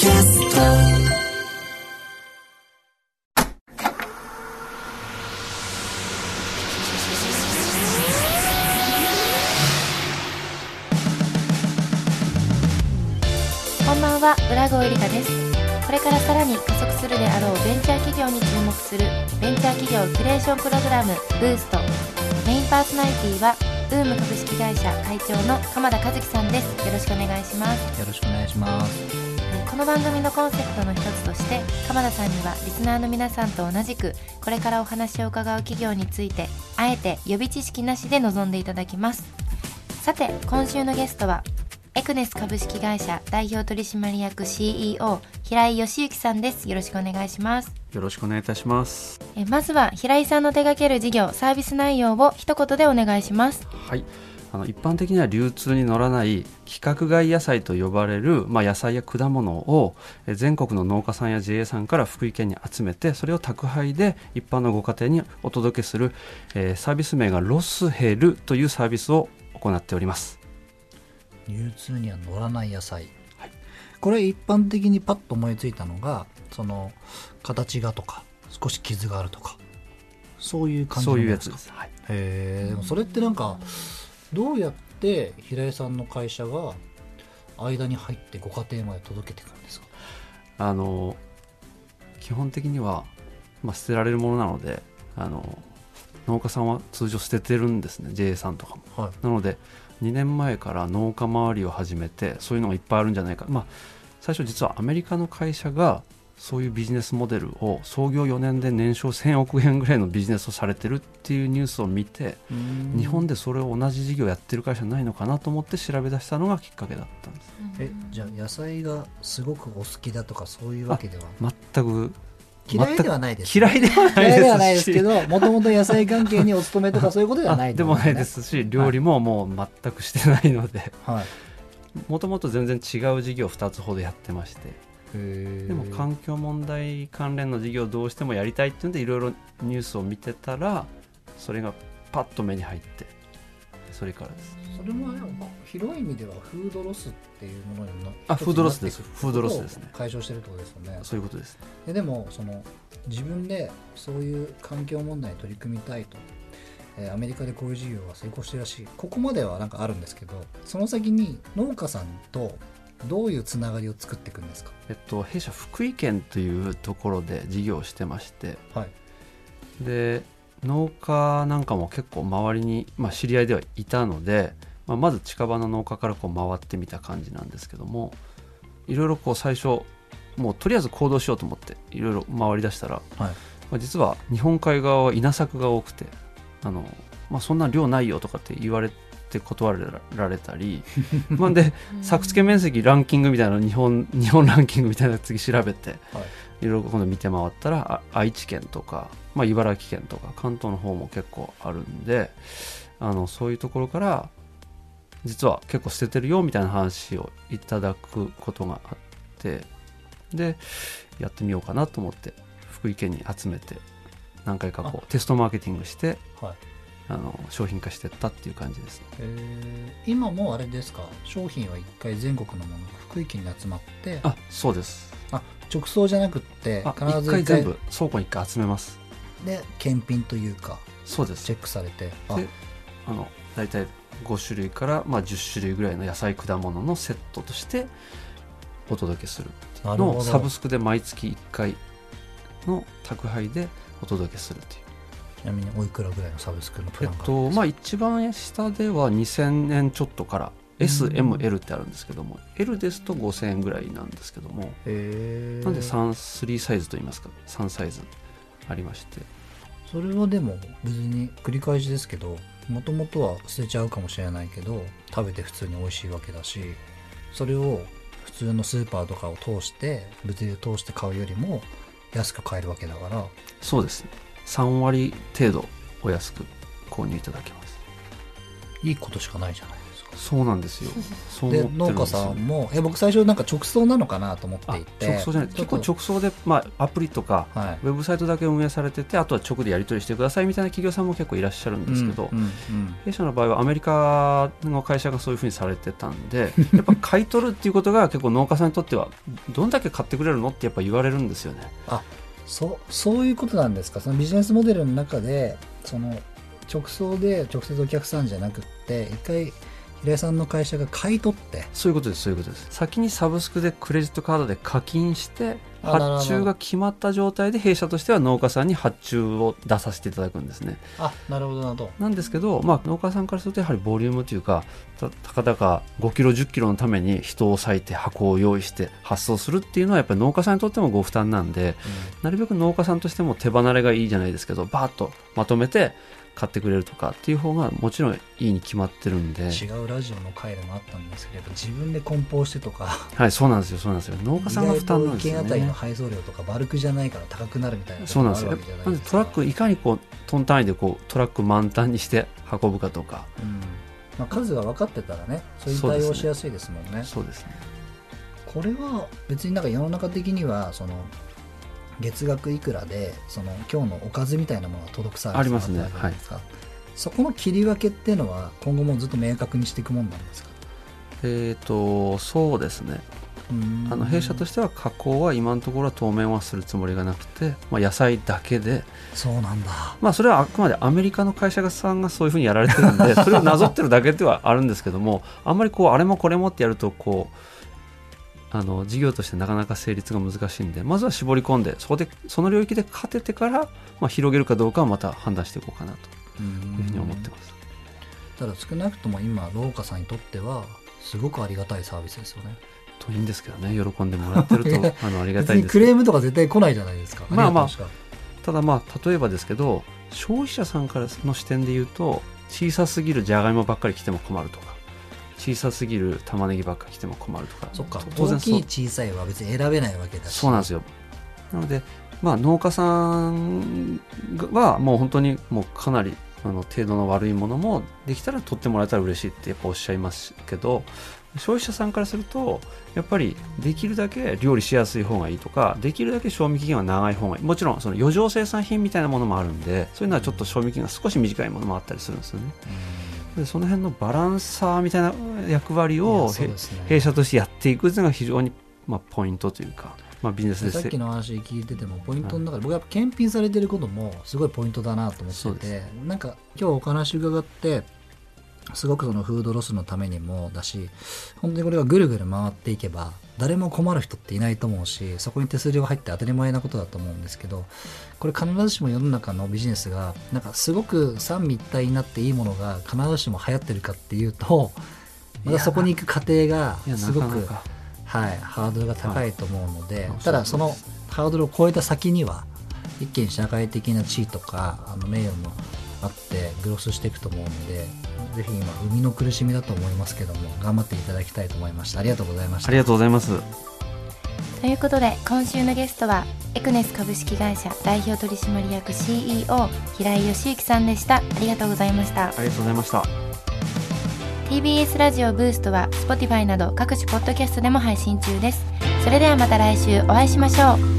こんばんは浦郷えりかです。これからさらに加速するであろうベンチャー企業に注目するベンチャー企業キュレーションプログラムブースト。メインパーソナリティはウーム株式会社会長の鎌田和樹さんです。よろしくお願いします。よろしくお願いします。えーこの番組のコンセプトの一つとして鎌田さんにはリスナーの皆さんと同じくこれからお話を伺う企業についてあえて予備知識なしで臨んでいただきますさて今週のゲストはエクネス株式会社代表取締役 CEO 平井義行さんですよろしくお願いしますよろしくお願いいたします。えーまずは平井さんの手掛ける事業サービス内容を一言でお願いしますはい。あの一般的には流通に乗らない規格外野菜と呼ばれる、まあ、野菜や果物をえ全国の農家さんや JA さんから福井県に集めてそれを宅配で一般のご家庭にお届けする、えーサービス名がロスヘルというサービスを行っております。流通には乗らない野菜。はいこれ一般的にパッと思いついたのが、その形がとか、少し傷があるとか、そういう感じのそういうやつです。はい。へえ、でもそれってなんか、どうやって平井さんの会社が間に入ってご家庭まで届けていくんですか？あの基本的には、まあ、捨てられるものなのであの農家さんは通常捨ててるんですね JA さんとかも。はい。なので2年前から農家周りを始めてそういうのがいっぱいあるんじゃないか、まあ、最初実はアメリカの会社がそういうビジネスモデルを創業4年で年商1000億円ぐらいのビジネスをされてるっていうニュースを見て日本でそれを同じ事業やってる会社ないのかなと思って調べ出したのがきっかけだったんです。え、じゃあ野菜がすごくお好きだとかそういうわけでは？全く嫌いではないです。嫌いではないですし。嫌いではないですけど、もともと野菜関係にお勤めとかそういうことではないあで。もないで。すし料理ももう全くしてないので。はい。もともと全然違う事業2つほどやってましてででも環境問題関連の事業をどうしてもやりたいっていうんでいろいろニュースを見てたらそれがパッと目に入ってそれからです。それも広い意味ではフードロスっていうものにのあフードロスです。フードロスですね。解消してるってことですよね。そういうことです。ででもその自分でそういう環境問題に取り組みたいと、えーアメリカでこういう事業が成功してるらしい。ここまではなんかあるんですけどその先に農家さんとどういうつながりを作っていくんですか？えっと弊社福井県というところで事業をしてまして。はい。で農家なんかも結構周りに、まあ、知り合いではいたので、まあ、まず近場の農家からこう回ってみた感じなんですけどもいろいろこう最初もうとりあえず行動しようと思っていろいろ回り出したら、はい。まあ、実は日本海側は稲作が多くてあの、まあ、そんな量ないよとかって言われて断られたり まあで作付け面積ランキングみたいなの日本 日本ランキングみたいなの次調べてはい。いろいろ今度見て回ったらあ愛知県とか、まあ、茨城県とか関東の方も結構あるんであのそういうところから実は結構捨ててるよみたいな話をいただくことがあってでやってみようかなと思って福井県に集めて何回かこうテストマーケティングしてはいあの商品化してったっていう感じですね。えー今もあれですか？商品は一回全国のものが福井県に集まって。あそうです。あ直送じゃなくってあ必ず一回全部倉庫に一回集めます。で検品というかそうです。チェックされてあ。であの大体5種類から、まあ、10種類ぐらいの野菜果物のセットとしてお届けするのをサブスクで毎月1回の宅配でお届けするというちなみにおいくらぐらいのサブスクのプえっランがあるんですか？とまあ一番下では2000円ちょっとから SML ってあるんですけども L ですと5000円ぐらいなんですけどもなんで 3, 3サイズといいますか3サイズありまして。それはでも別に繰り返しですけどもともとは捨てちゃうかもしれないけど食べて普通に美味しいわけだしそれを普通のスーパーとかを通して物流通して買うよりも安く買えるわけだから。そうです。ね3割程度お安く購入いただけます。いいことしかないじゃないですか。そうなんですよ。で農家さんもえ僕最初なんか直送なのかなと思ってあいて直送じゃない結構直送で、まあ、アプリとかはい。ウェブサイトだけ運営されててあとは直でやり取りしてくださいみたいな企業さんも結構いらっしゃるんですけど、うんうんうん。弊社の場合はアメリカの会社がそういうふうにされてたんでやっぱ 買い取るっていうことが結構農家さんにとってはどんだけ買ってくれるのってやっぱ言われるんですよねそうそういうことなんですか？そのビジネスモデルの中でその直送で直接お客さんじゃなくって一回平井さんの会社が買い取って。そういうことですそういうことです。先にサブスクでクレジットカードで課金して発注が決まった状態で弊社としては農家さんに発注を出させていただくんですね。あなるほどなるほど。なんですけど、まあ、農家さんからするとやはりボリュームというかたたかだか5キロ1 0キロのために人を割いて箱を用意して発送するっていうのはやっぱり農家さんにとってもご負担なんでなるべく農家さんとしても手離れがいいじゃないですけどバーッとまとめて買ってくれるとかっていう方がもちろんいいに決まってるんで、違うラジオの回でもあったんですけど自分で梱包してとか。はい、そうなんですよそうなんですよ。農家さんが負担なんですよ意外と1件あたりのね配送料とかバルクじゃないから高くなるみたいなそうなんですよなんでトラックいかにこうトン単位でこうトラック満タンにして運ぶかとか。うん。まあ、数が分かってたらねそういう対応しやすいですもんね。そうですね。これは別になんか世の中的にはその月額いくらでその今日のおかずみたいなものが届くサービスありますねがあったじゃない。そこの切り分けっていうのは今後もずっと明確にしていくもんなんですか？えっ、とそうですね。あの弊社としてしては加工は今のところは当面はするつもりがなくて、まあ、野菜だけで、そうなんだ。まあ、それはあくまでアメリカの会社さんがそういうふうにやられてるんでそれをなぞってるだけではあるんですけどもあんまりこうあれもこれもってやるとこうあの事業としてなかなか成立が難しいんでまずは絞り込んでそこでその領域で勝ててから、まあ、広げるかどうかはまた判断していこうかなというふうに思ってます。ただ少なくとも今農家さんにとってはすごくありがたいサービスですよね。といいんですけどね喜んでもらってると あのありが別たいんです。クレームとか絶対来ないじゃないですか。まあまあただまあ例えばですけど消費者さんからの視点で言うと小さすぎるじゃがいもばっかり来ても困るとか小さすぎる玉ねぎばっかり来ても困るとか。そっか当然大きい小さいは別に選べないわけだし。そうなんですよ。なのでまあ農家さんはもう本当にもうかなりあの程度の悪いものもできたら取ってもらえたら嬉しいってやっぱおっしゃいますけど消費者さんからするとやっぱりできるだけ料理しやすい方がいいとかできるだけ賞味期限は長い方がいい。もちろんその余剰生産品みたいなものもあるんでそういうのはちょっと賞味期限が少し短いものもあったりするんですよねでその辺のバランサーみたいな役割をね。弊社としてやっていくっていうのが非常に、まあ、ポイントというか、まあ、ビジネスですさっきの話聞いててもポイントの中で、僕やっぱ検品されてることもすごいポイントだなと思っててなんか今日お話伺ってすごくそのフードロスのためにもだし本当にこれがぐるぐる回っていけば誰も困る人っていないと思うしそこに手数料が入って当たり前なことだと思うんですけどこれ必ずしも世の中のビジネスがなんかすごく三位一体になっていいものが必ずしも流行ってるかっていうとまたそこに行く過程がすごくはい、ハードルが高いと思うので、はい。ただそのハードルを超えた先には一見社会的な地位とかあの名誉もあってグロスしていくと思うのでぜひ今生みの苦しみだと思いますけども頑張っていただきたいと思いました。ありがとうございました。ありがとうございます。ということで今週のゲストはエクネス株式会社代表取締役 CEO 平井義之さんでした。ありがとうございました。ありがとうございました。TBS ラジオブーストは Spotify など各種ポッドキャストでも配信中です。それではまた来週お会いしましょう